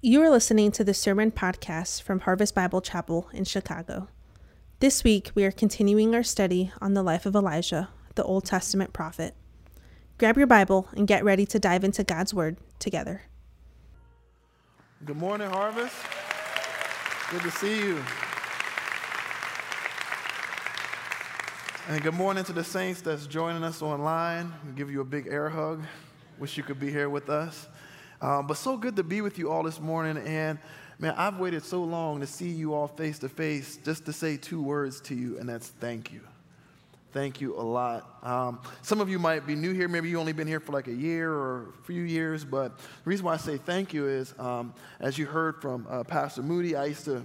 You are listening to the Sermon Podcast from Harvest Bible Chapel in Chicago. This week, we are continuing our study on the life of Elijah, the Old Testament prophet. Grab your Bible and get ready to dive into God's Word together. Good morning, Harvest. Good to see you. And good morning to the saints that's joining us online. We'll give you a big air hug. Wish you could be here with us. Um, but so good to be with you all this morning. And man, I've waited so long to see you all face to face just to say two words to you, and that's thank you. Thank you a lot. Um, some of you might be new here. Maybe you only been here for like a year or a few years. But the reason why I say thank you is, um, as you heard from uh, Pastor Moody, I used to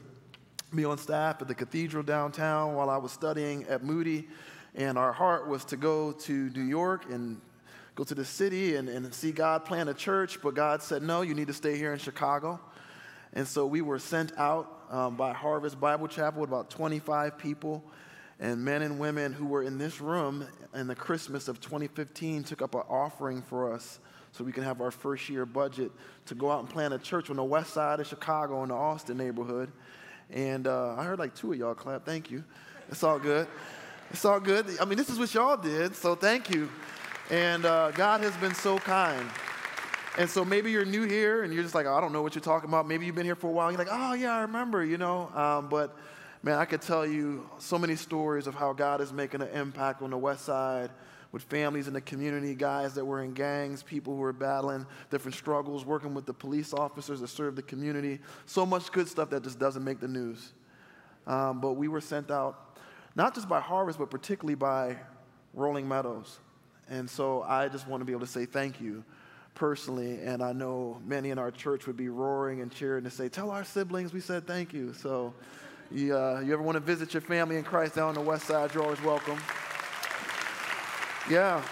be on staff at the cathedral downtown while I was studying at Moody. And our heart was to go to New York and go to the city and, and see God plant a church. But God said, no, you need to stay here in Chicago. And so we were sent out um, by Harvest Bible Chapel with about 25 people. And men and women who were in this room in the Christmas of 2015 took up an offering for us so we can have our first year budget to go out and plant a church on the west side of Chicago in the Austin neighborhood. And uh, I heard like two of y'all clap. Thank you. It's all good. It's all good. I mean, this is what y'all did, so thank you. And uh, God has been so kind. And so maybe you're new here and you're just like, oh, I don't know what you're talking about. Maybe you've been here for a while. You're like, oh, yeah, I remember, you know. Um, but man, I could tell you so many stories of how God is making an impact on the West Side with families in the community, guys that were in gangs, people who were battling different struggles, working with the police officers that serve the community. So much good stuff that just doesn't make the news. Um, but we were sent out not just by Harvest, but particularly by Rolling Meadows. And so I just want to be able to say thank you personally. And I know many in our church would be roaring and cheering to say, Tell our siblings we said thank you. So you, uh, you ever want to visit your family in Christ down on the west side, you're always welcome. Yeah.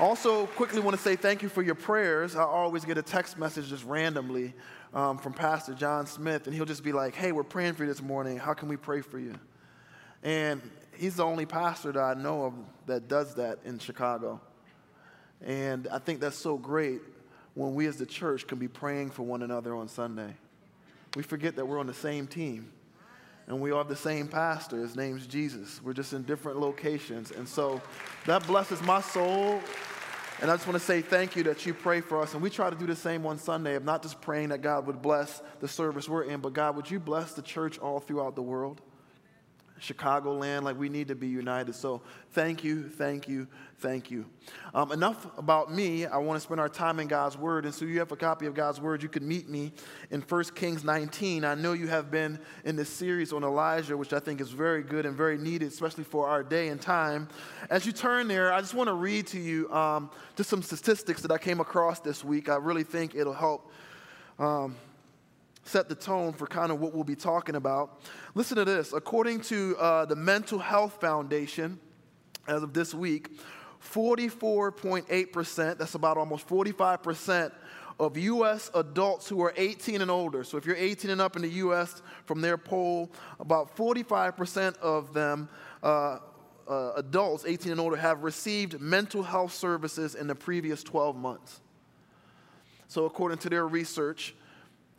Also, quickly want to say thank you for your prayers. I always get a text message just randomly um, from Pastor John Smith, and he'll just be like, Hey, we're praying for you this morning. How can we pray for you? And he's the only pastor that I know of that does that in Chicago. And I think that's so great when we as the church can be praying for one another on Sunday. We forget that we're on the same team and we all have the same pastor. His name's Jesus. We're just in different locations. And so that blesses my soul. And I just want to say thank you that you pray for us. And we try to do the same on Sunday of not just praying that God would bless the service we're in, but God, would you bless the church all throughout the world? Chicagoland, like we need to be united. So thank you, thank you, thank you. Um, enough about me. I want to spend our time in God's Word. And so you have a copy of God's Word. You can meet me in 1 Kings 19. I know you have been in this series on Elijah, which I think is very good and very needed, especially for our day and time. As you turn there, I just want to read to you um, just some statistics that I came across this week. I really think it'll help. Um, set the tone for kind of what we'll be talking about. Listen to this. According to uh, the Mental Health Foundation, as of this week, 44.8%, that's about almost 45% of U.S. adults who are 18 and older. So if you're 18 and up in the U.S., from their poll, about 45% of them, uh, uh, adults 18 and older, have received mental health services in the previous 12 months. So according to their research,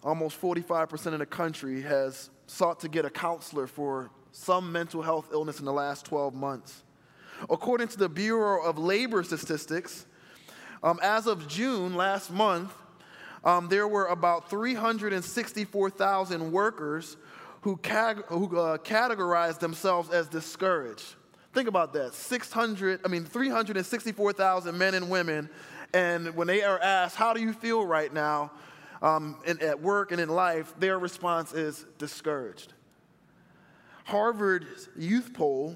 almost 45% of the country has sought to get a counselor for some mental health illness in the last 12 months. According to the Bureau of Labor Statistics, um, as of June last month, um, there were about 364,000 workers who, who uh, categorized themselves as discouraged. Think about that 600, I mean, 364,000 men and women. And when they are asked, How do you feel right now? Um, in, at work and in life, their response is discouraged. Harvard Youth Poll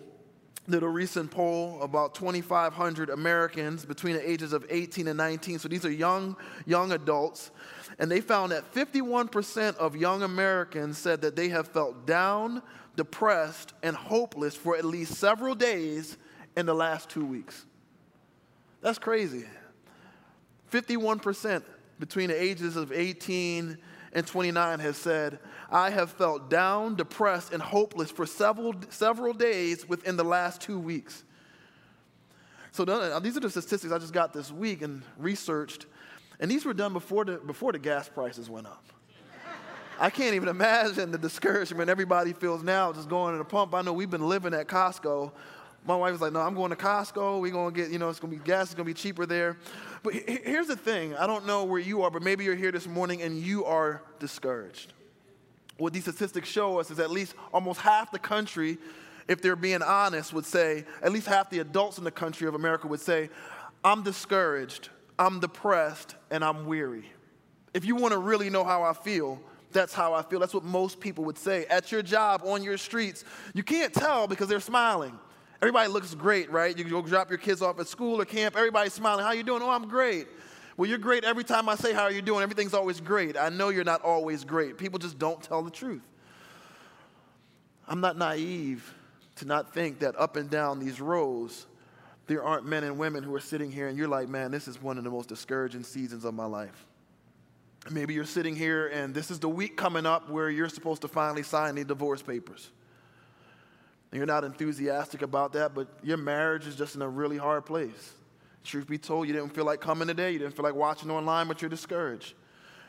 did a recent poll about 2,500 Americans between the ages of 18 and 19. So these are young, young adults. And they found that 51% of young Americans said that they have felt down, depressed, and hopeless for at least several days in the last two weeks. That's crazy. 51% between the ages of 18 and 29 has said, I have felt down, depressed, and hopeless for several, several days within the last two weeks. So these are the statistics I just got this week and researched, and these were done before the, before the gas prices went up. I can't even imagine the discouragement everybody feels now just going to the pump. I know we've been living at Costco. My wife was like, no, I'm going to Costco. We're going to get, you know, it's going to be gas, it's going to be cheaper there. But here's the thing I don't know where you are, but maybe you're here this morning and you are discouraged. What these statistics show us is at least almost half the country, if they're being honest, would say, at least half the adults in the country of America would say, I'm discouraged, I'm depressed, and I'm weary. If you want to really know how I feel, that's how I feel. That's what most people would say. At your job, on your streets, you can't tell because they're smiling. Everybody looks great, right? You go drop your kids off at school or camp, everybody's smiling. How you doing? Oh, I'm great. Well, you're great every time I say, How are you doing? Everything's always great. I know you're not always great. People just don't tell the truth. I'm not naive to not think that up and down these rows, there aren't men and women who are sitting here and you're like, Man, this is one of the most discouraging seasons of my life. Maybe you're sitting here and this is the week coming up where you're supposed to finally sign the divorce papers. You're not enthusiastic about that, but your marriage is just in a really hard place. Truth be told, you didn't feel like coming today, you didn't feel like watching online, but you're discouraged.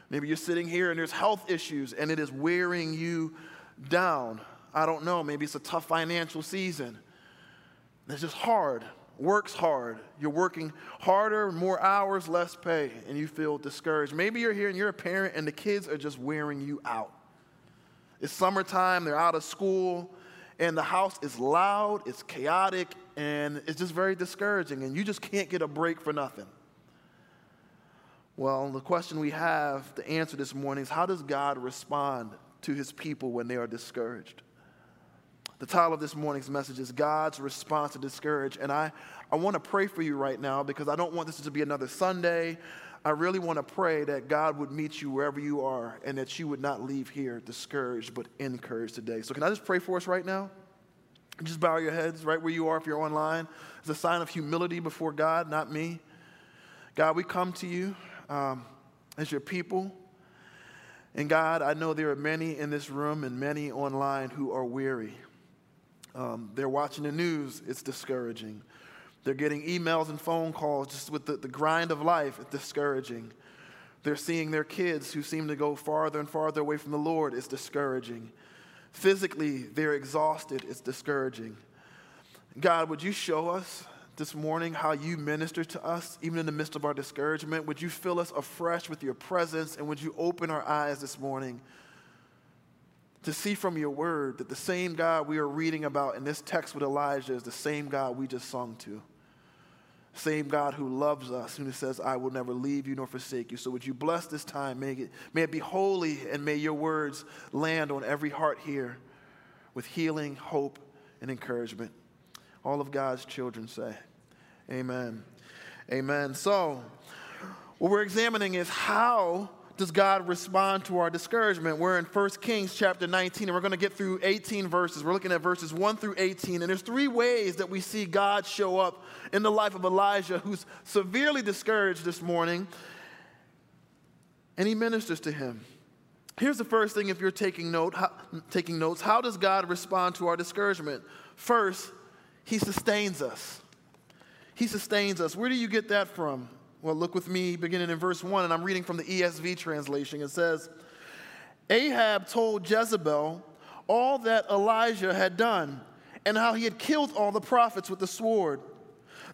Maybe you're sitting here and there's health issues and it is wearing you down. I don't know, maybe it's a tough financial season. It's just hard works hard. You're working harder, more hours, less pay, and you feel discouraged. Maybe you're here and you're a parent and the kids are just wearing you out. It's summertime, they're out of school, and the house is loud, it's chaotic, and it's just very discouraging, and you just can't get a break for nothing. Well, the question we have to answer this morning is how does God respond to his people when they are discouraged? The title of this morning's message is God's Response to Discourage. And I, I want to pray for you right now because I don't want this to be another Sunday. I really want to pray that God would meet you wherever you are and that you would not leave here discouraged but encouraged today. So, can I just pray for us right now? Just bow your heads right where you are if you're online. It's a sign of humility before God, not me. God, we come to you um, as your people. And God, I know there are many in this room and many online who are weary. Um, they're watching the news, it's discouraging. They're getting emails and phone calls just with the, the grind of life, it's discouraging. They're seeing their kids who seem to go farther and farther away from the Lord, it's discouraging. Physically, they're exhausted, it's discouraging. God, would you show us this morning how you minister to us, even in the midst of our discouragement? Would you fill us afresh with your presence, and would you open our eyes this morning? to see from your word that the same God we are reading about in this text with Elijah is the same God we just sung to. Same God who loves us, who says, I will never leave you nor forsake you. So would you bless this time? May it, may it be holy and may your words land on every heart here with healing, hope, and encouragement. All of God's children say, Amen. Amen. So, what we're examining is how does God respond to our discouragement? We're in 1 Kings chapter 19, and we're going to get through 18 verses. We're looking at verses 1 through 18, and there's three ways that we see God show up in the life of Elijah, who's severely discouraged this morning, and he ministers to him. Here's the first thing if you're taking, note, how, taking notes how does God respond to our discouragement? First, he sustains us. He sustains us. Where do you get that from? Well, look with me beginning in verse 1, and I'm reading from the ESV translation. It says, Ahab told Jezebel all that Elijah had done and how he had killed all the prophets with the sword.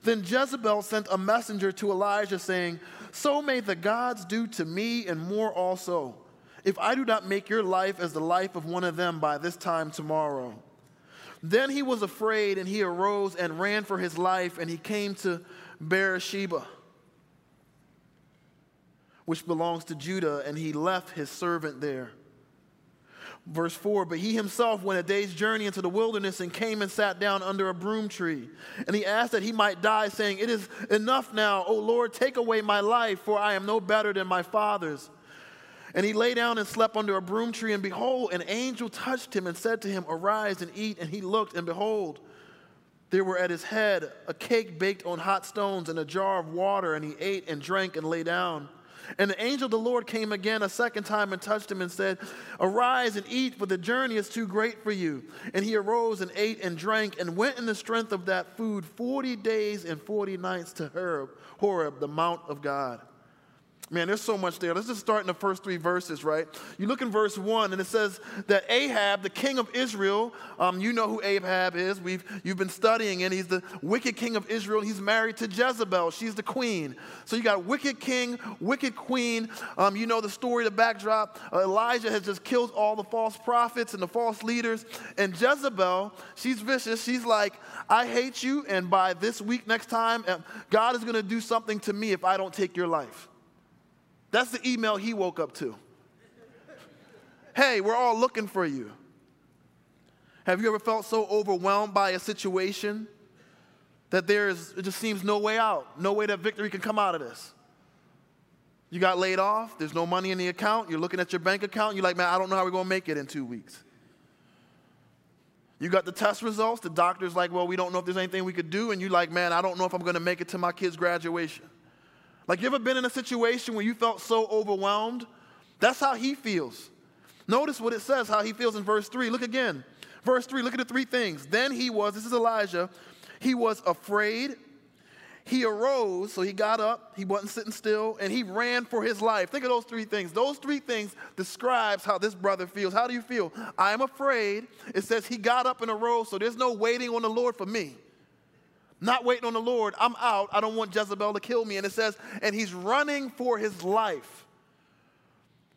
Then Jezebel sent a messenger to Elijah saying, So may the gods do to me and more also, if I do not make your life as the life of one of them by this time tomorrow. Then he was afraid and he arose and ran for his life and he came to Beersheba which belongs to Judah, and he left his servant there. Verse 4 But he himself went a day's journey into the wilderness and came and sat down under a broom tree. And he asked that he might die, saying, It is enough now, O Lord, take away my life, for I am no better than my father's. And he lay down and slept under a broom tree, and behold, an angel touched him and said to him, Arise and eat. And he looked, and behold, there were at his head a cake baked on hot stones and a jar of water, and he ate and drank and lay down. And the angel of the Lord came again a second time and touched him and said, Arise and eat, for the journey is too great for you. And he arose and ate and drank and went in the strength of that food 40 days and 40 nights to Horeb, Horeb, the mount of God. Man, there's so much there. Let's just start in the first three verses, right? You look in verse one, and it says that Ahab, the king of Israel, um, you know who Ahab is. We've you've been studying, and he's the wicked king of Israel. He's married to Jezebel. She's the queen. So you got wicked king, wicked queen. Um, you know the story, the backdrop. Uh, Elijah has just killed all the false prophets and the false leaders, and Jezebel, she's vicious. She's like, I hate you, and by this week next time, uh, God is going to do something to me if I don't take your life. That's the email he woke up to. hey, we're all looking for you. Have you ever felt so overwhelmed by a situation that there is, it just seems no way out, no way that victory can come out of this? You got laid off, there's no money in the account, you're looking at your bank account, you're like, man, I don't know how we're gonna make it in two weeks. You got the test results, the doctor's like, well, we don't know if there's anything we could do, and you're like, man, I don't know if I'm gonna make it to my kid's graduation. Like, you ever been in a situation where you felt so overwhelmed? That's how he feels. Notice what it says, how he feels in verse 3. Look again. Verse 3, look at the three things. Then he was, this is Elijah, he was afraid. He arose, so he got up, he wasn't sitting still, and he ran for his life. Think of those three things. Those three things describes how this brother feels. How do you feel? I am afraid. It says he got up and arose, so there's no waiting on the Lord for me not waiting on the Lord. I'm out. I don't want Jezebel to kill me. And it says, and he's running for his life.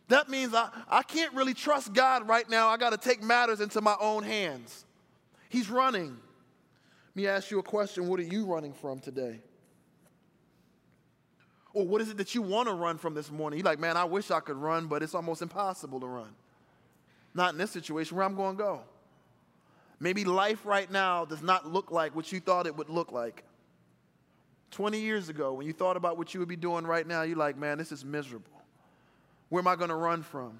That means I, I can't really trust God right now. I got to take matters into my own hands. He's running. Let me ask you a question What are you running from today? Or what is it that you want to run from this morning? You're like, man, I wish I could run, but it's almost impossible to run. Not in this situation where I'm going to go. Maybe life right now does not look like what you thought it would look like. 20 years ago, when you thought about what you would be doing right now, you're like, man, this is miserable. Where am I going to run from?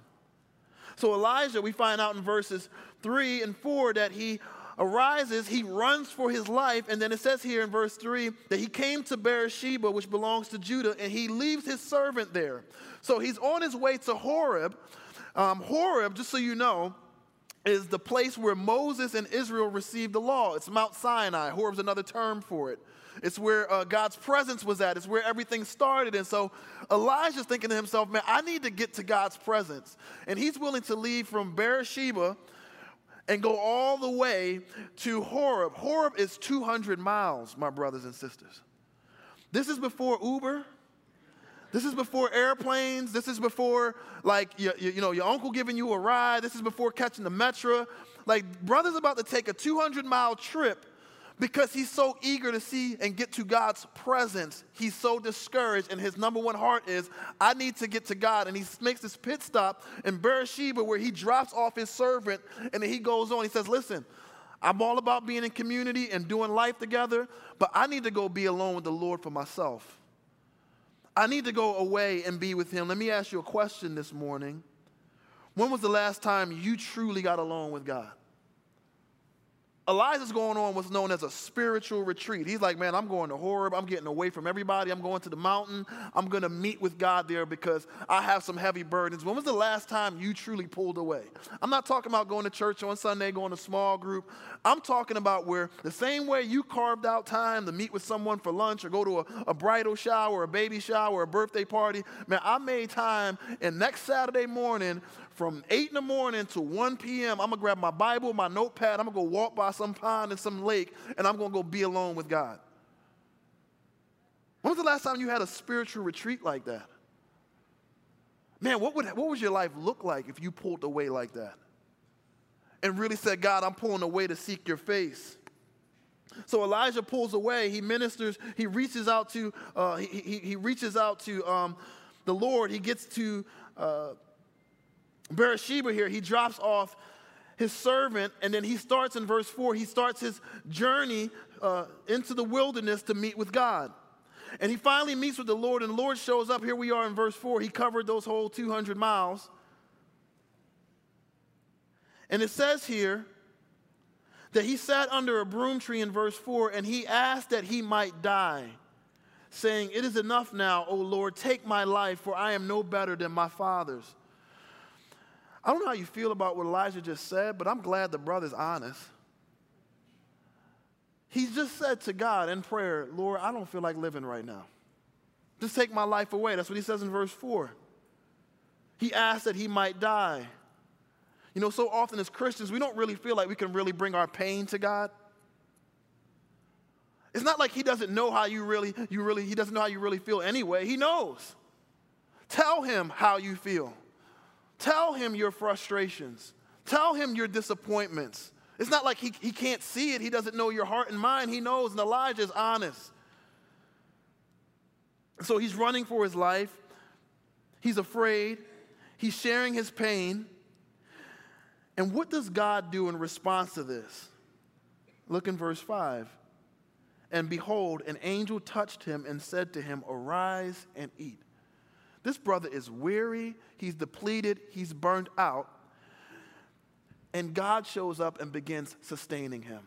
So, Elijah, we find out in verses 3 and 4 that he arises, he runs for his life, and then it says here in verse 3 that he came to Beersheba, which belongs to Judah, and he leaves his servant there. So, he's on his way to Horeb. Um, Horeb, just so you know, is the place where Moses and Israel received the law. It's Mount Sinai. Horeb's another term for it. It's where uh, God's presence was at. It's where everything started. And so Elijah's thinking to himself, man, I need to get to God's presence. And he's willing to leave from Beersheba and go all the way to Horeb. Horeb is 200 miles, my brothers and sisters. This is before Uber. This is before airplanes. This is before, like, you, you know, your uncle giving you a ride. This is before catching the metro. Like, brother's about to take a 200 mile trip because he's so eager to see and get to God's presence. He's so discouraged, and his number one heart is, I need to get to God. And he makes this pit stop in Beersheba where he drops off his servant, and then he goes on. He says, Listen, I'm all about being in community and doing life together, but I need to go be alone with the Lord for myself. I need to go away and be with him. Let me ask you a question this morning. When was the last time you truly got alone with God? Elijah's going on what's known as a spiritual retreat. He's like, man, I'm going to Horeb. I'm getting away from everybody. I'm going to the mountain. I'm going to meet with God there because I have some heavy burdens. When was the last time you truly pulled away? I'm not talking about going to church on Sunday, going to small group. I'm talking about where the same way you carved out time to meet with someone for lunch or go to a, a bridal shower, a baby shower, a birthday party. Man, I made time and next Saturday morning from 8 in the morning to 1 p.m., I'm going to grab my Bible, my notepad, I'm going to go walk by some pond and some lake, and I'm going to go be alone with God. When was the last time you had a spiritual retreat like that? Man, what, would, what would your life look like if you pulled away like that? And really said, God, I'm pulling away to seek your face. So Elijah pulls away. He ministers. He reaches out to. Uh, he, he, he, reaches out to um, the Lord. He gets to uh, Beersheba here, he drops off his servant, and then he starts in verse 4, he starts his journey uh, into the wilderness to meet with God. And he finally meets with the Lord, and the Lord shows up. Here we are in verse 4. He covered those whole 200 miles. And it says here that he sat under a broom tree in verse 4, and he asked that he might die, saying, It is enough now, O Lord, take my life, for I am no better than my fathers. I don't know how you feel about what Elijah just said, but I'm glad the brother's honest. He just said to God in prayer, Lord, I don't feel like living right now. Just take my life away. That's what he says in verse 4. He asked that he might die. You know, so often as Christians, we don't really feel like we can really bring our pain to God. It's not like he doesn't know how you really, you really, he doesn't know how you really feel anyway. He knows. Tell him how you feel. Tell him your frustrations. Tell him your disappointments. It's not like he, he can't see it. He doesn't know your heart and mind. He knows, and Elijah is honest. So he's running for his life. He's afraid. He's sharing his pain. And what does God do in response to this? Look in verse 5. And behold, an angel touched him and said to him, Arise and eat. This brother is weary, he's depleted, he's burned out. And God shows up and begins sustaining him.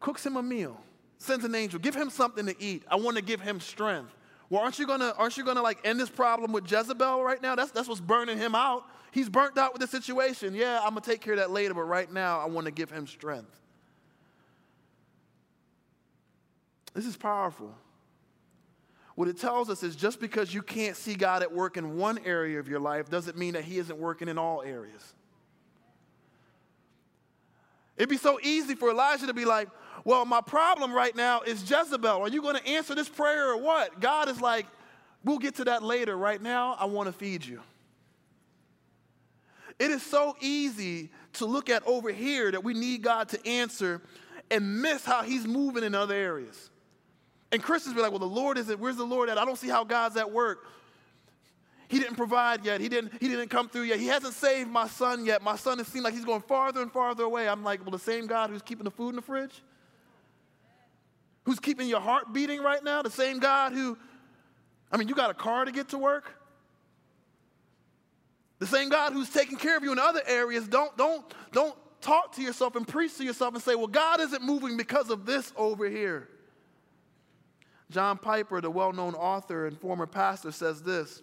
Cooks him a meal, sends an angel, give him something to eat. I want to give him strength. Well, aren't you gonna, aren't you gonna like end this problem with Jezebel right now? That's, that's what's burning him out. He's burnt out with the situation. Yeah, I'm gonna take care of that later, but right now I want to give him strength. This is powerful. What it tells us is just because you can't see God at work in one area of your life doesn't mean that He isn't working in all areas. It'd be so easy for Elijah to be like, Well, my problem right now is Jezebel. Are you going to answer this prayer or what? God is like, We'll get to that later. Right now, I want to feed you. It is so easy to look at over here that we need God to answer and miss how He's moving in other areas. And Christians be like, well, the Lord isn't, where's the Lord at? I don't see how God's at work. He didn't provide yet. He didn't, he didn't come through yet. He hasn't saved my son yet. My son has seemed like he's going farther and farther away. I'm like, well, the same God who's keeping the food in the fridge? Who's keeping your heart beating right now? The same God who, I mean, you got a car to get to work? The same God who's taking care of you in other areas. Don't, don't, don't talk to yourself and preach to yourself and say, well, God isn't moving because of this over here. John Piper, the well known author and former pastor, says this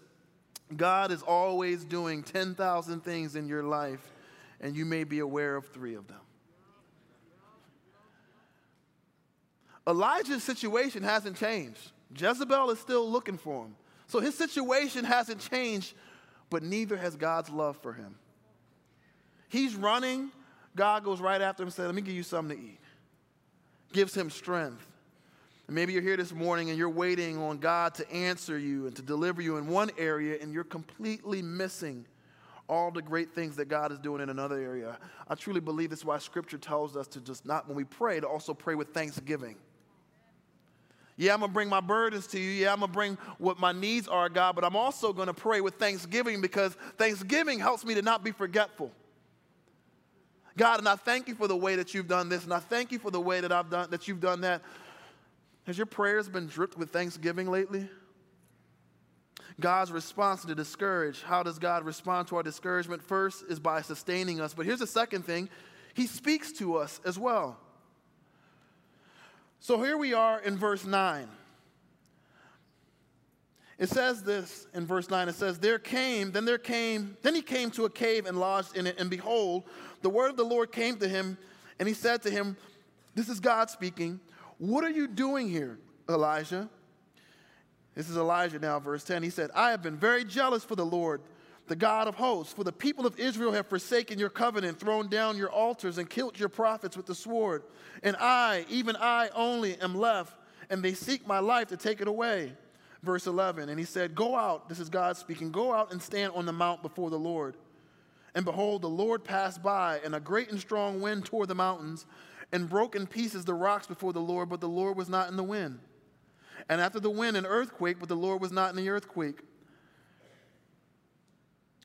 God is always doing 10,000 things in your life, and you may be aware of three of them. Elijah's situation hasn't changed. Jezebel is still looking for him. So his situation hasn't changed, but neither has God's love for him. He's running. God goes right after him and says, Let me give you something to eat. Gives him strength. Maybe you're here this morning and you're waiting on God to answer you and to deliver you in one area, and you're completely missing all the great things that God is doing in another area. I truly believe that's why Scripture tells us to just not, when we pray, to also pray with thanksgiving. Yeah, I'm gonna bring my burdens to you. Yeah, I'm gonna bring what my needs are, God, but I'm also gonna pray with thanksgiving because thanksgiving helps me to not be forgetful. God, and I thank you for the way that you've done this, and I thank you for the way that I've done that you've done that. Has your prayers been dripped with thanksgiving lately? God's response to the discouraged. How does God respond to our discouragement? First is by sustaining us. But here's the second thing He speaks to us as well. So here we are in verse 9. It says this in verse 9 it says, There came, then there came, then he came to a cave and lodged in it, and behold, the word of the Lord came to him, and he said to him, This is God speaking. What are you doing here, Elijah? This is Elijah now, verse 10. He said, I have been very jealous for the Lord, the God of hosts, for the people of Israel have forsaken your covenant, thrown down your altars, and killed your prophets with the sword. And I, even I only, am left, and they seek my life to take it away. Verse 11. And he said, Go out, this is God speaking, go out and stand on the mount before the Lord. And behold, the Lord passed by, and a great and strong wind tore the mountains and broke in pieces the rocks before the Lord, but the Lord was not in the wind. And after the wind, an earthquake, but the Lord was not in the earthquake.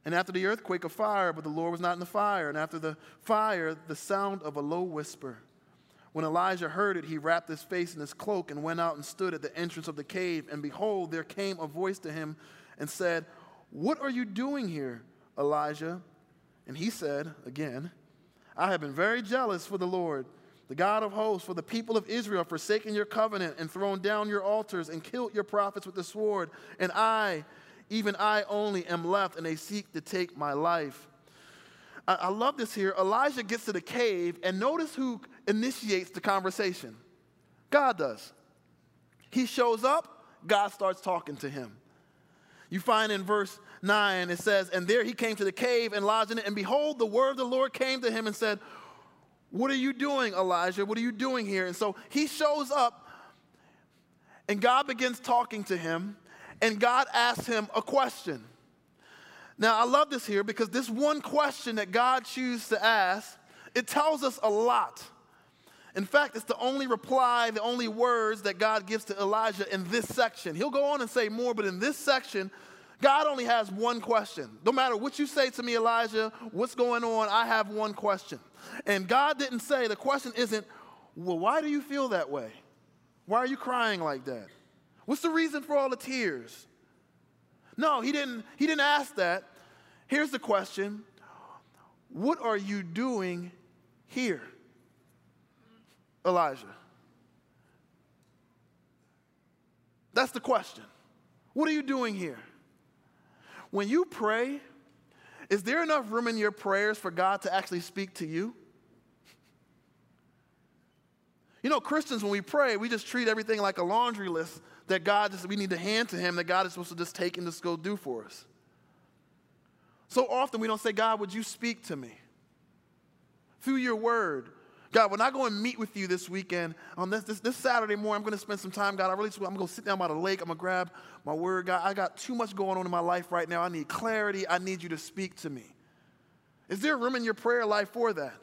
And after the earthquake, a fire, but the Lord was not in the fire. And after the fire, the sound of a low whisper. When Elijah heard it, he wrapped his face in his cloak and went out and stood at the entrance of the cave. And behold, there came a voice to him and said, What are you doing here, Elijah? And he said, again, I have been very jealous for the Lord the God of hosts, for the people of Israel have forsaken your covenant and thrown down your altars and killed your prophets with the sword. And I, even I only, am left, and they seek to take my life. I, I love this here. Elijah gets to the cave, and notice who initiates the conversation God does. He shows up God starts talking to him. You find in verse 9, it says, And there he came to the cave and lodged in it, and behold, the word of the Lord came to him and said, What are you doing, Elijah? What are you doing here? And so he shows up, and God begins talking to him, and God asks him a question. Now, I love this here because this one question that God chooses to ask, it tells us a lot. In fact, it's the only reply, the only words that God gives to Elijah in this section. He'll go on and say more, but in this section, God only has one question. No matter what you say to me, Elijah, what's going on, I have one question. And God didn't say, the question isn't, well, why do you feel that way? Why are you crying like that? What's the reason for all the tears? No, he didn't, he didn't ask that. Here's the question What are you doing here? Elijah? That's the question. What are you doing here? When you pray, is there enough room in your prayers for God to actually speak to you? You know, Christians, when we pray, we just treat everything like a laundry list that God just, we need to hand to Him, that God is supposed to just take and just go do for us. So often we don't say, God, would you speak to me? Through your word, God, when I go and meet with you this weekend, on this, this, this Saturday morning, I'm going to spend some time, God. I really, I'm going to sit down by the lake. I'm going to grab my word, God. I got too much going on in my life right now. I need clarity. I need you to speak to me. Is there room in your prayer life for that?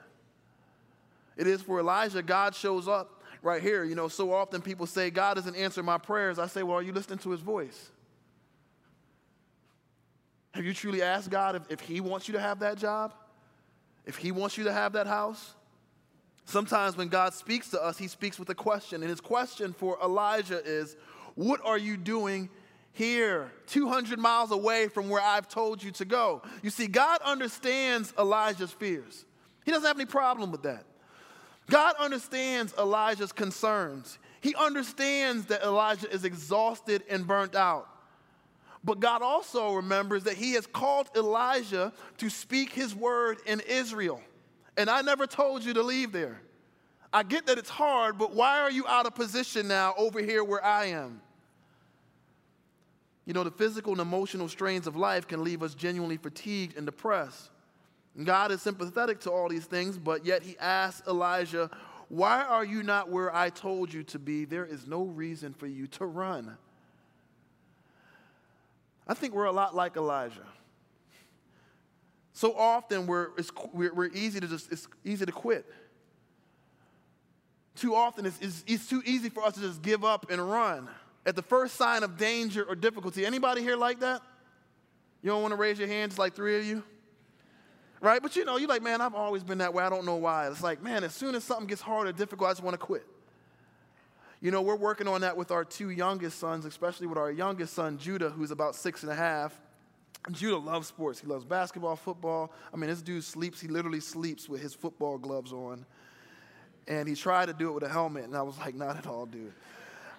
It is for Elijah. God shows up right here. You know, so often people say, God doesn't answer my prayers. I say, well, are you listening to his voice? Have you truly asked God if, if he wants you to have that job? If he wants you to have that house? Sometimes when God speaks to us, he speaks with a question. And his question for Elijah is, What are you doing here, 200 miles away from where I've told you to go? You see, God understands Elijah's fears, he doesn't have any problem with that. God understands Elijah's concerns. He understands that Elijah is exhausted and burnt out. But God also remembers that he has called Elijah to speak his word in Israel. And I never told you to leave there. I get that it's hard, but why are you out of position now over here where I am? You know, the physical and emotional strains of life can leave us genuinely fatigued and depressed. God is sympathetic to all these things, but yet he asks Elijah, Why are you not where I told you to be? There is no reason for you to run. I think we're a lot like Elijah. So often we're, we're, we're, easy to just, it's easy to quit. Too often it's, it's, it's too easy for us to just give up and run. At the first sign of danger or difficulty, anybody here like that? You don't want to raise your hands, like three of you? Right? But you know, you're like, man, I've always been that way. I don't know why. It's like, man, as soon as something gets hard or difficult, I just want to quit. You know, we're working on that with our two youngest sons, especially with our youngest son, Judah, who's about six and a half. Judah loves sports. He loves basketball, football. I mean, this dude sleeps, he literally sleeps with his football gloves on. And he tried to do it with a helmet, and I was like, not at all, dude.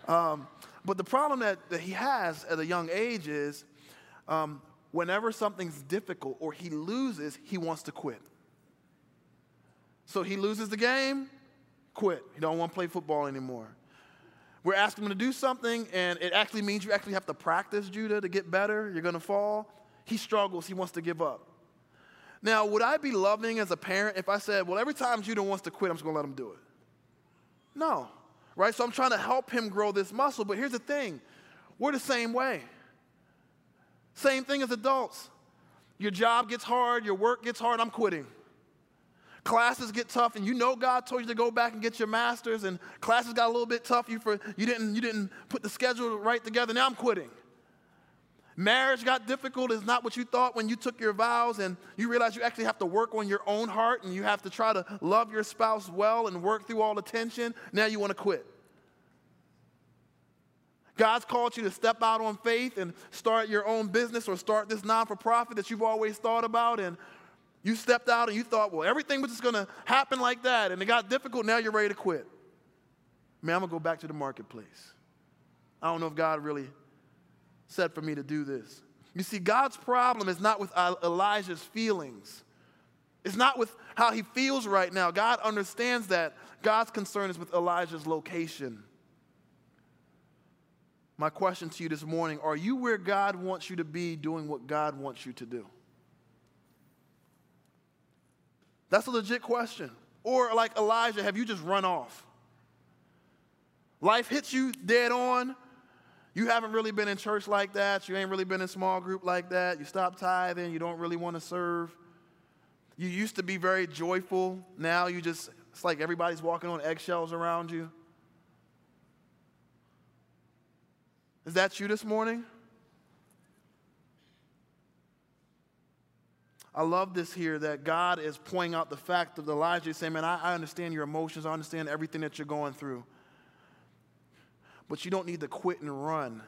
Um, but the problem that, that he has at a young age is um, whenever something's difficult or he loses, he wants to quit. So he loses the game, quit. He don't want to play football anymore. We're asking him to do something, and it actually means you actually have to practice, Judah, to get better. You're going to fall he struggles, he wants to give up. Now, would I be loving as a parent if I said, well, every time Judah wants to quit, I'm just gonna let him do it? No, right? So I'm trying to help him grow this muscle, but here's the thing we're the same way. Same thing as adults. Your job gets hard, your work gets hard, I'm quitting. Classes get tough, and you know God told you to go back and get your master's, and classes got a little bit tough. You for you didn't you didn't put the schedule right together. Now I'm quitting. Marriage got difficult is not what you thought when you took your vows and you realize you actually have to work on your own heart and you have to try to love your spouse well and work through all the tension. Now you want to quit. God's called you to step out on faith and start your own business or start this non for profit that you've always thought about. And you stepped out and you thought, well, everything was just going to happen like that. And it got difficult. Now you're ready to quit. Man, I'm going to go back to the marketplace. I don't know if God really said for me to do this. You see, God's problem is not with Elijah's feelings. It's not with how he feels right now. God understands that. God's concern is with Elijah's location. My question to you this morning are you where God wants you to be doing what God wants you to do? That's a legit question. Or, like Elijah, have you just run off? Life hits you dead on. You haven't really been in church like that. You ain't really been in small group like that. You stop tithing. You don't really want to serve. You used to be very joyful. Now you just, it's like everybody's walking on eggshells around you. Is that you this morning? I love this here that God is pointing out the fact of the Elijah saying, Man, I, I understand your emotions, I understand everything that you're going through. But you don't need to quit and run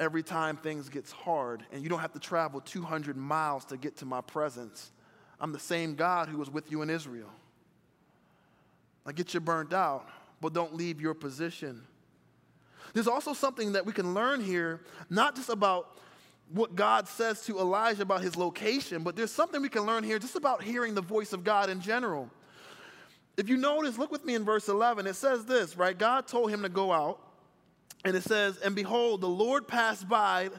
every time things gets hard, and you don't have to travel 200 miles to get to my presence. I'm the same God who was with you in Israel. I get you burnt out, but don't leave your position. There's also something that we can learn here, not just about what God says to Elijah about his location, but there's something we can learn here just about hearing the voice of God in general. If you notice, look with me in verse 11. It says this, right? God told him to go out, and it says, And behold, the Lord passed by.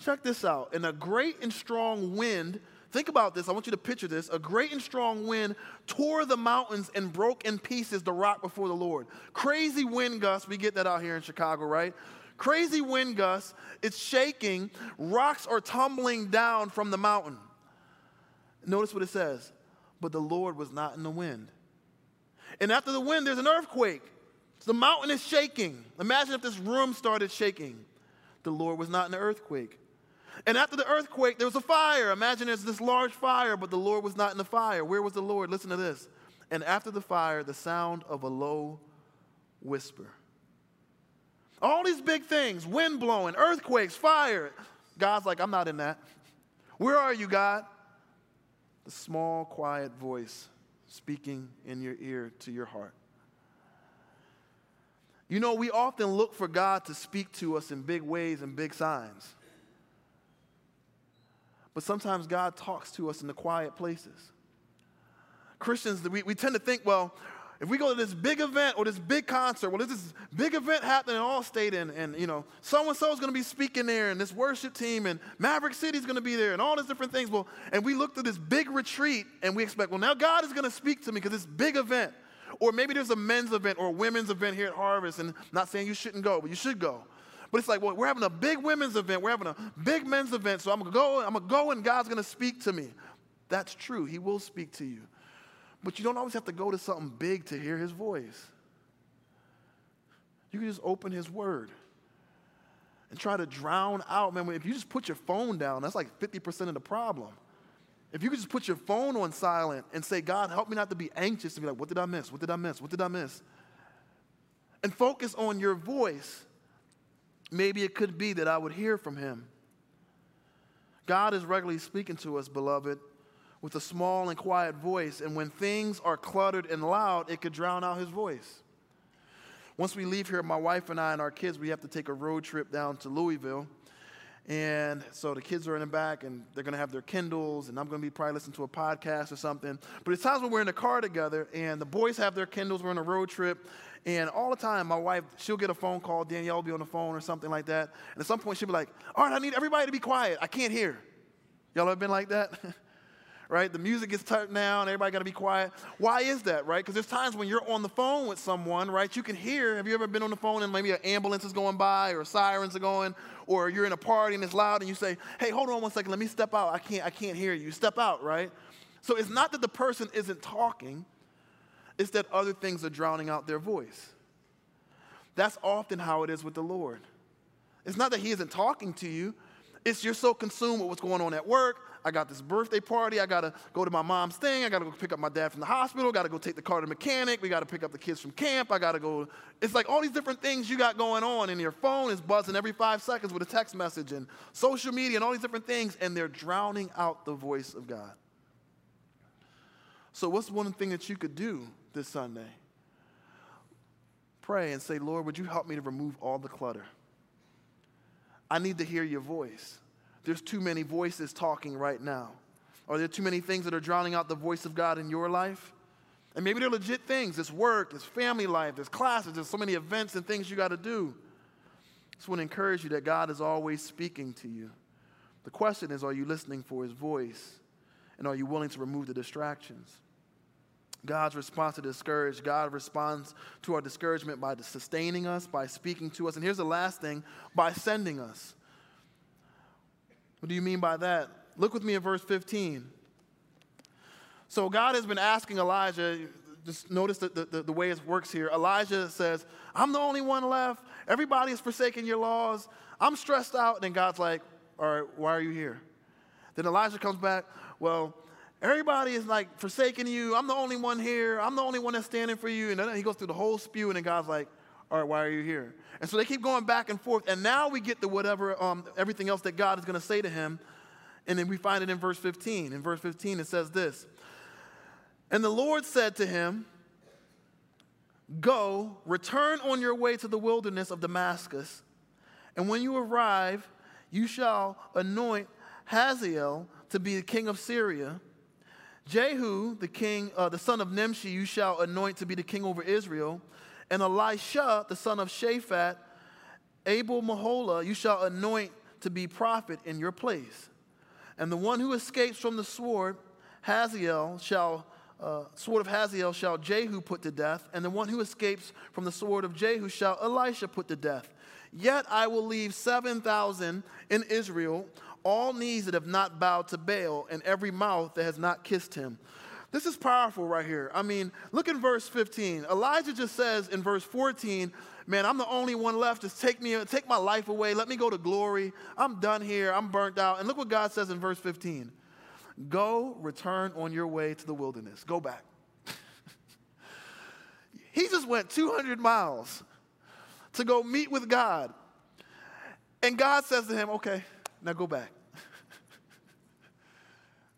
Check this out. And a great and strong wind, think about this. I want you to picture this. A great and strong wind tore the mountains and broke in pieces the rock before the Lord. Crazy wind gusts. We get that out here in Chicago, right? Crazy wind gusts, it's shaking, rocks are tumbling down from the mountain. Notice what it says. But the Lord was not in the wind. And after the wind, there's an earthquake. So the mountain is shaking. Imagine if this room started shaking. The Lord was not in the earthquake. And after the earthquake, there was a fire. Imagine there's this large fire, but the Lord was not in the fire. Where was the Lord? Listen to this. And after the fire, the sound of a low whisper. All these big things wind blowing, earthquakes, fire. God's like, I'm not in that. Where are you, God? The small, quiet voice speaking in your ear to your heart. You know, we often look for God to speak to us in big ways and big signs. But sometimes God talks to us in the quiet places. Christians, we, we tend to think, well, if we go to this big event or this big concert, well, there's this big event happening in Allstate, and, and you know, so and so is going to be speaking there, and this worship team, and Maverick City is going to be there, and all these different things. Well, and we look to this big retreat, and we expect, well, now God is going to speak to me because this big event. Or maybe there's a men's event or a women's event here at Harvest, and I'm not saying you shouldn't go, but you should go. But it's like, well, we're having a big women's event, we're having a big men's event, so I'm gonna go, I'm gonna go, and God's gonna speak to me. That's true. He will speak to you. But you don't always have to go to something big to hear his voice. You can just open his word and try to drown out. Man, if you just put your phone down, that's like 50% of the problem. If you could just put your phone on silent and say, God, help me not to be anxious and be like, what did I miss? What did I miss? What did I miss? And focus on your voice, maybe it could be that I would hear from him. God is regularly speaking to us, beloved, with a small and quiet voice. And when things are cluttered and loud, it could drown out his voice. Once we leave here, my wife and I and our kids, we have to take a road trip down to Louisville. And so the kids are in the back and they're going to have their Kindles, and I'm going to be probably listening to a podcast or something. But it's times when we're in the car together and the boys have their Kindles, we're on a road trip, and all the time my wife, she'll get a phone call, Danielle will be on the phone or something like that. And at some point she'll be like, All right, I need everybody to be quiet. I can't hear. Y'all ever been like that? right? The music gets turned down, everybody got to be quiet. Why is that, right? Because there's times when you're on the phone with someone, right? You can hear. Have you ever been on the phone and maybe an ambulance is going by or sirens are going, or you're in a party and it's loud and you say, "Hey, hold on one second, let me step out. I can't, I can't hear you." Step out, right? So it's not that the person isn't talking; it's that other things are drowning out their voice. That's often how it is with the Lord. It's not that He isn't talking to you. It's you're so consumed with what's going on at work. I got this birthday party. I got to go to my mom's thing. I got to go pick up my dad from the hospital. Got to go take the car to the mechanic. We got to pick up the kids from camp. I got to go. It's like all these different things you got going on, and your phone is buzzing every five seconds with a text message and social media and all these different things, and they're drowning out the voice of God. So, what's one thing that you could do this Sunday? Pray and say, Lord, would you help me to remove all the clutter? I need to hear your voice. There's too many voices talking right now. Are there too many things that are drowning out the voice of God in your life? And maybe they're legit things. It's work, it's family life, there's classes, there's so many events and things you got to do. just want to encourage you that God is always speaking to you. The question is, are you listening for his voice? And are you willing to remove the distractions? God's response to discourage, God responds to our discouragement by sustaining us, by speaking to us. And here's the last thing by sending us. What do you mean by that? Look with me at verse 15. So God has been asking Elijah, just notice the, the, the, way it works here. Elijah says, I'm the only one left. Everybody is forsaking your laws. I'm stressed out. And God's like, All right, why are you here? Then Elijah comes back, Well, everybody is like forsaking you. I'm the only one here. I'm the only one that's standing for you. And then he goes through the whole spew, and then God's like, All right, why are you here? And so they keep going back and forth. And now we get to whatever, um, everything else that God is going to say to him. And then we find it in verse 15. In verse 15, it says this And the Lord said to him, Go, return on your way to the wilderness of Damascus, and when you arrive, you shall anoint Hazael to be the king of Syria. Jehu, the king, uh, the son of Nimshi, you shall anoint to be the king over Israel, and Elisha, the son of Shaphat, Abel Meholah, you shall anoint to be prophet in your place. And the one who escapes from the sword, Hazael, shall uh, sword of Hazael shall Jehu put to death, and the one who escapes from the sword of Jehu shall Elisha put to death. Yet I will leave 7,000 in Israel, all knees that have not bowed to Baal, and every mouth that has not kissed him. This is powerful right here. I mean, look in verse 15. Elijah just says in verse 14, Man, I'm the only one left. Just take me, take my life away. Let me go to glory. I'm done here. I'm burnt out. And look what God says in verse 15. Go, return on your way to the wilderness. Go back. he just went 200 miles to go meet with God. And God says to him, Okay, now go back.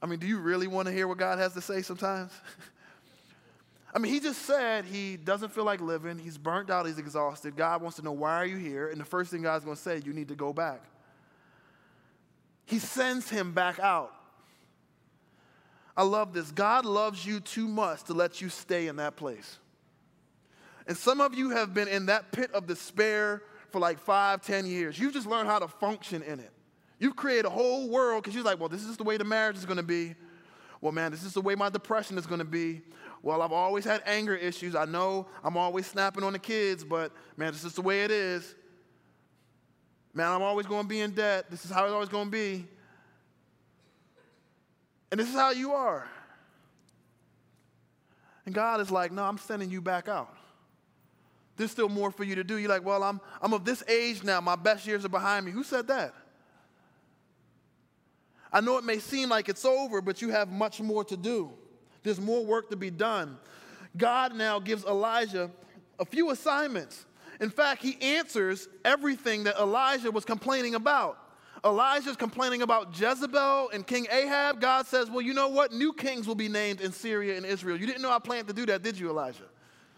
I mean, do you really want to hear what God has to say sometimes? I mean, he just said he doesn't feel like living. He's burnt out. He's exhausted. God wants to know, why are you here? And the first thing God's going to say, you need to go back. He sends him back out. I love this. God loves you too much to let you stay in that place. And some of you have been in that pit of despair for like five, ten years. You've just learned how to function in it. You've created a whole world because you're like, well, this is the way the marriage is going to be. Well, man, this is the way my depression is going to be. Well, I've always had anger issues. I know I'm always snapping on the kids, but man, this is the way it is. Man, I'm always going to be in debt. This is how it's always going to be. And this is how you are. And God is like, no, I'm sending you back out. There's still more for you to do. You're like, well, I'm, I'm of this age now. My best years are behind me. Who said that? I know it may seem like it's over, but you have much more to do. There's more work to be done. God now gives Elijah a few assignments. In fact, he answers everything that Elijah was complaining about. Elijah's complaining about Jezebel and King Ahab. God says, Well, you know what? New kings will be named in Syria and Israel. You didn't know I planned to do that, did you, Elijah?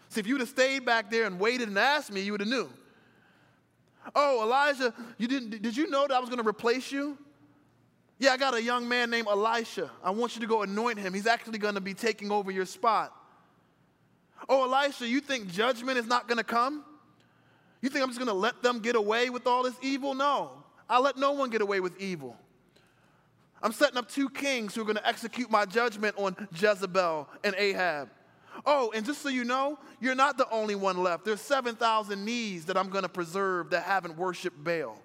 See, if you would have stayed back there and waited and asked me, you would have knew. Oh, Elijah, you didn't, did you know that I was going to replace you? Yeah, I got a young man named Elisha. I want you to go anoint him. He's actually going to be taking over your spot. Oh, Elisha, you think judgment is not going to come? You think I'm just going to let them get away with all this evil? No. I'll let no one get away with evil. I'm setting up two kings who are going to execute my judgment on Jezebel and Ahab. Oh, and just so you know, you're not the only one left. There's 7,000 knees that I'm going to preserve that haven't worshiped Baal.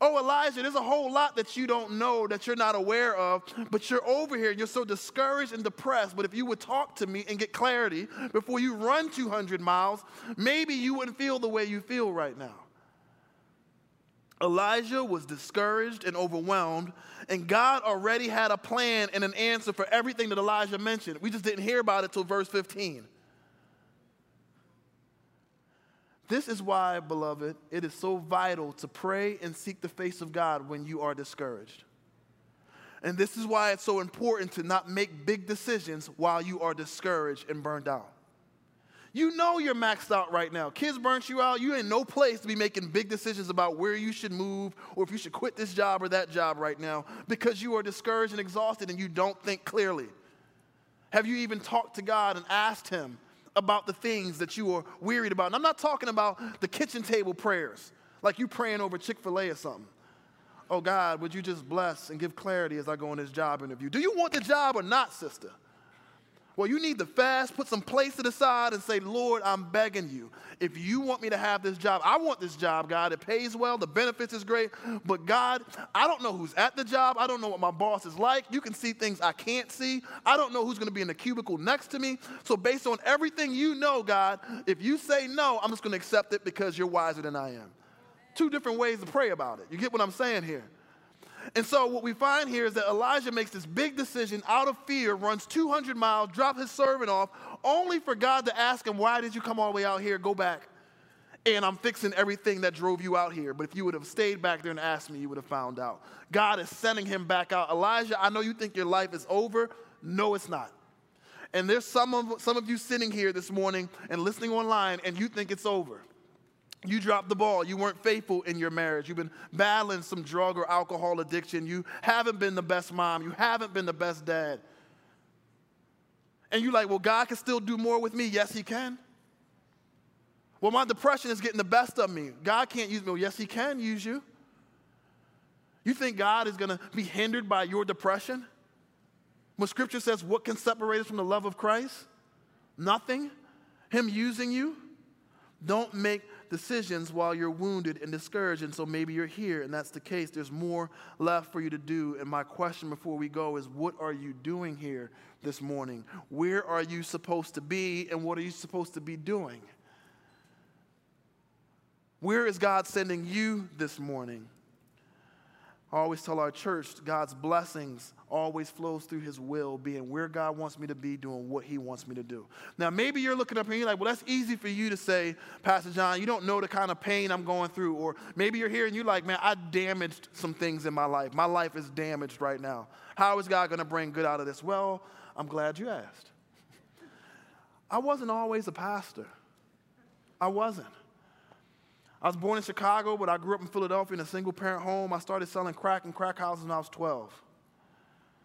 Oh, Elijah, there's a whole lot that you don't know that you're not aware of, but you're over here and you're so discouraged and depressed. But if you would talk to me and get clarity before you run 200 miles, maybe you wouldn't feel the way you feel right now. Elijah was discouraged and overwhelmed, and God already had a plan and an answer for everything that Elijah mentioned. We just didn't hear about it till verse 15. This is why, beloved, it is so vital to pray and seek the face of God when you are discouraged. And this is why it's so important to not make big decisions while you are discouraged and burned out. You know you're maxed out right now. Kids burnt you out. You're in no place to be making big decisions about where you should move or if you should quit this job or that job right now because you are discouraged and exhausted and you don't think clearly. Have you even talked to God and asked Him about the things that you are wearied about? And I'm not talking about the kitchen table prayers. Like you praying over Chick fil A or something. Oh God, would you just bless and give clarity as I go on this job interview? Do you want the job or not, sister? Well, you need to fast, put some place to the side, and say, Lord, I'm begging you. If you want me to have this job, I want this job, God. It pays well, the benefits is great. But God, I don't know who's at the job. I don't know what my boss is like. You can see things I can't see. I don't know who's going to be in the cubicle next to me. So, based on everything you know, God, if you say no, I'm just going to accept it because you're wiser than I am. Two different ways to pray about it. You get what I'm saying here? And so what we find here is that Elijah makes this big decision out of fear, runs 200 miles, drop his servant off, only for God to ask him, why did you come all the way out here? Go back. And I'm fixing everything that drove you out here. But if you would have stayed back there and asked me, you would have found out. God is sending him back out. Elijah, I know you think your life is over. No, it's not. And there's some of, some of you sitting here this morning and listening online, and you think it's over. You dropped the ball. You weren't faithful in your marriage. You've been battling some drug or alcohol addiction. You haven't been the best mom. You haven't been the best dad. And you're like, well, God can still do more with me. Yes, He can. Well, my depression is getting the best of me. God can't use me. Well, yes, He can use you. You think God is going to be hindered by your depression? When Scripture says, what can separate us from the love of Christ? Nothing. Him using you. Don't make decisions while you're wounded and discouraged. And so maybe you're here and that's the case. There's more left for you to do. And my question before we go is what are you doing here this morning? Where are you supposed to be and what are you supposed to be doing? Where is God sending you this morning? I always tell our church God's blessings always flows through his will, being where God wants me to be, doing what he wants me to do. Now, maybe you're looking up here and you're like, well, that's easy for you to say, Pastor John, you don't know the kind of pain I'm going through. Or maybe you're here and you're like, man, I damaged some things in my life. My life is damaged right now. How is God going to bring good out of this? Well, I'm glad you asked. I wasn't always a pastor. I wasn't. I was born in Chicago, but I grew up in Philadelphia in a single parent home. I started selling crack in crack houses when I was 12.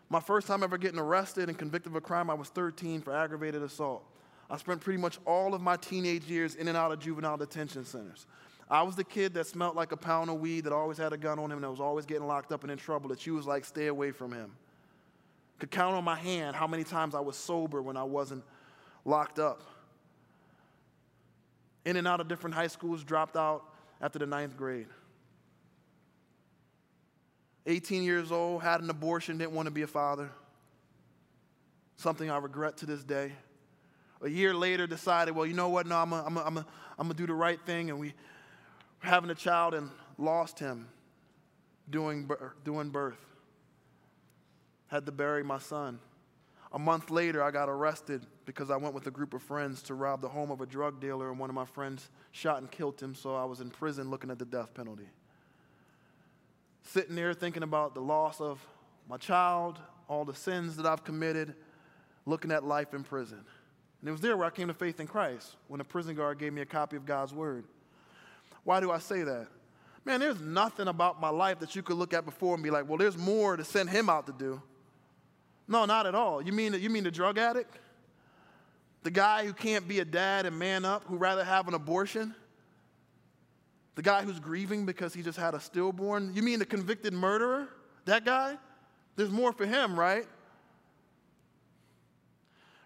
My first time ever getting arrested and convicted of a crime, I was 13 for aggravated assault. I spent pretty much all of my teenage years in and out of juvenile detention centers. I was the kid that smelled like a pound of weed, that always had a gun on him, that was always getting locked up and in trouble, that you was like, stay away from him. Could count on my hand how many times I was sober when I wasn't locked up in and out of different high schools, dropped out after the ninth grade. 18 years old, had an abortion, didn't want to be a father. Something I regret to this day. A year later, decided, well, you know what? No, I'm going I'm to I'm do the right thing. And we were having a child and lost him doing, doing birth. Had to bury my son. A month later, I got arrested because I went with a group of friends to rob the home of a drug dealer, and one of my friends shot and killed him, so I was in prison looking at the death penalty. Sitting there thinking about the loss of my child, all the sins that I've committed, looking at life in prison. And it was there where I came to faith in Christ when a prison guard gave me a copy of God's Word. Why do I say that? Man, there's nothing about my life that you could look at before and be like, well, there's more to send him out to do. No, not at all. You mean, you mean the drug addict? The guy who can't be a dad and man up, who rather have an abortion? The guy who's grieving because he just had a stillborn? You mean the convicted murderer? That guy? There's more for him, right?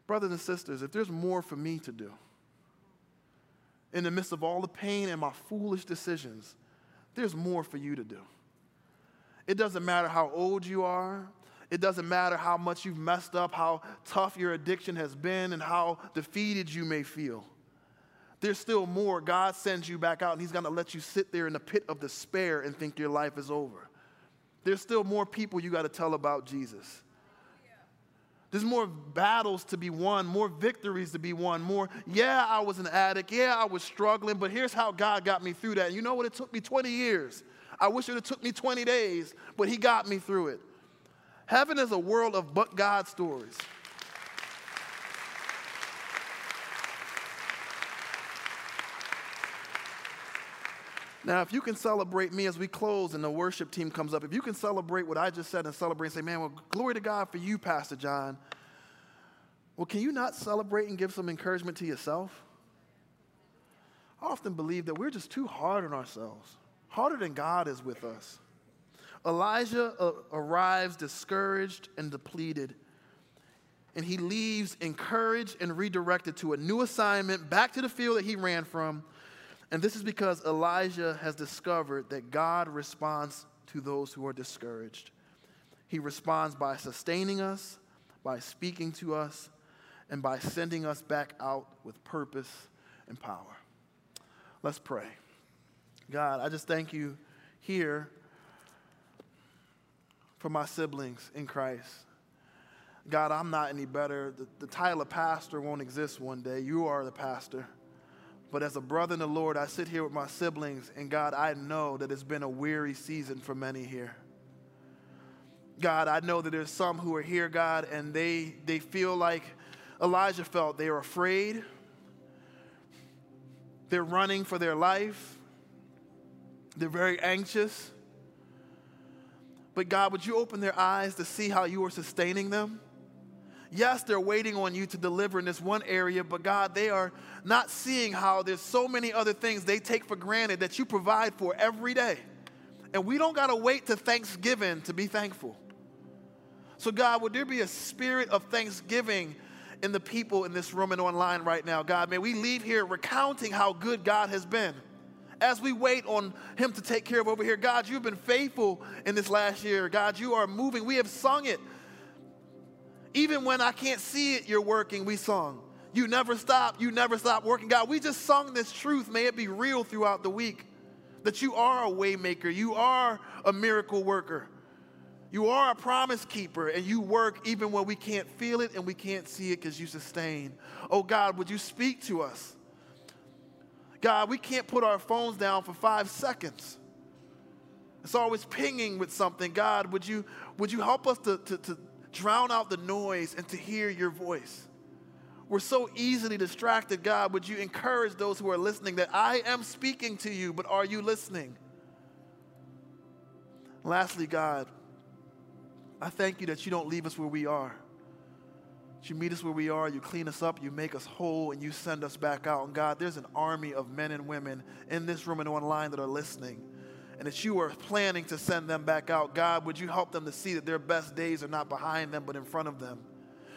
Brothers and sisters, if there's more for me to do, in the midst of all the pain and my foolish decisions, there's more for you to do. It doesn't matter how old you are, it doesn't matter how much you've messed up, how tough your addiction has been, and how defeated you may feel. There's still more. God sends you back out, and He's going to let you sit there in the pit of despair and think your life is over. There's still more people you got to tell about Jesus. There's more battles to be won, more victories to be won, more, yeah, I was an addict, yeah, I was struggling, but here's how God got me through that. You know what? It took me 20 years. I wish it took me 20 days, but He got me through it. Heaven is a world of but God stories. Now, if you can celebrate me as we close and the worship team comes up, if you can celebrate what I just said and celebrate and say, man, well, glory to God for you, Pastor John. Well, can you not celebrate and give some encouragement to yourself? I often believe that we're just too hard on ourselves. harder than God is with us. Elijah uh, arrives discouraged and depleted, and he leaves encouraged and redirected to a new assignment back to the field that he ran from. And this is because Elijah has discovered that God responds to those who are discouraged. He responds by sustaining us, by speaking to us, and by sending us back out with purpose and power. Let's pray. God, I just thank you here for my siblings in Christ. God, I'm not any better. The, the, title of pastor won't exist one day. You are the pastor. But as a brother in the Lord, I sit here with my siblings, and God, I know that it's been a weary season for many here. God, I know that there's some who are here, God, and they, they feel like Elijah felt. They are afraid, they're running for their life, they're very anxious. But God, would you open their eyes to see how you are sustaining them? Yes, they're waiting on you to deliver in this one area, but God, they are not seeing how there's so many other things they take for granted that you provide for every day. And we don't got to wait to Thanksgiving to be thankful. So, God, would there be a spirit of thanksgiving in the people in this room and online right now? God, may we leave here recounting how good God has been as we wait on Him to take care of over here. God, you've been faithful in this last year. God, you are moving. We have sung it. Even when I can't see it, you're working, we sung. You never stop, you never stop working. God, we just sung this truth. May it be real throughout the week that you are a waymaker, you are a miracle worker. You are a promise keeper and you work even when we can't feel it and we can't see it because you sustain. Oh God, would you speak to us? God, we can't put our phones down for five seconds. It's always pinging with something. God, would you, would you help us to, to, to drown out the noise and to hear your voice? We're so easily distracted, God. Would you encourage those who are listening that I am speaking to you, but are you listening? Lastly, God, I thank you that you don't leave us where we are. You meet us where we are, you clean us up, you make us whole, and you send us back out. And God, there's an army of men and women in this room and online that are listening. And that you are planning to send them back out. God, would you help them to see that their best days are not behind them, but in front of them?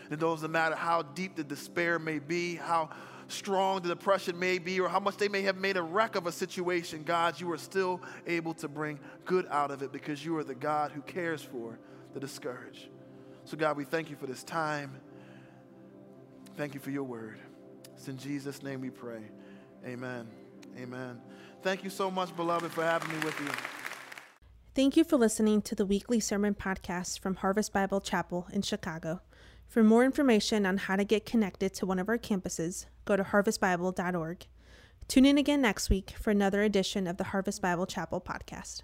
And it doesn't matter how deep the despair may be, how strong the depression may be, or how much they may have made a wreck of a situation, God, you are still able to bring good out of it because you are the God who cares for the discouraged. So, God, we thank you for this time. Thank you for your word. It's in Jesus' name we pray. Amen. Amen. Thank you so much, beloved, for having me with you. Thank you for listening to the weekly sermon podcast from Harvest Bible Chapel in Chicago. For more information on how to get connected to one of our campuses, go to harvestbible.org. Tune in again next week for another edition of the Harvest Bible Chapel podcast.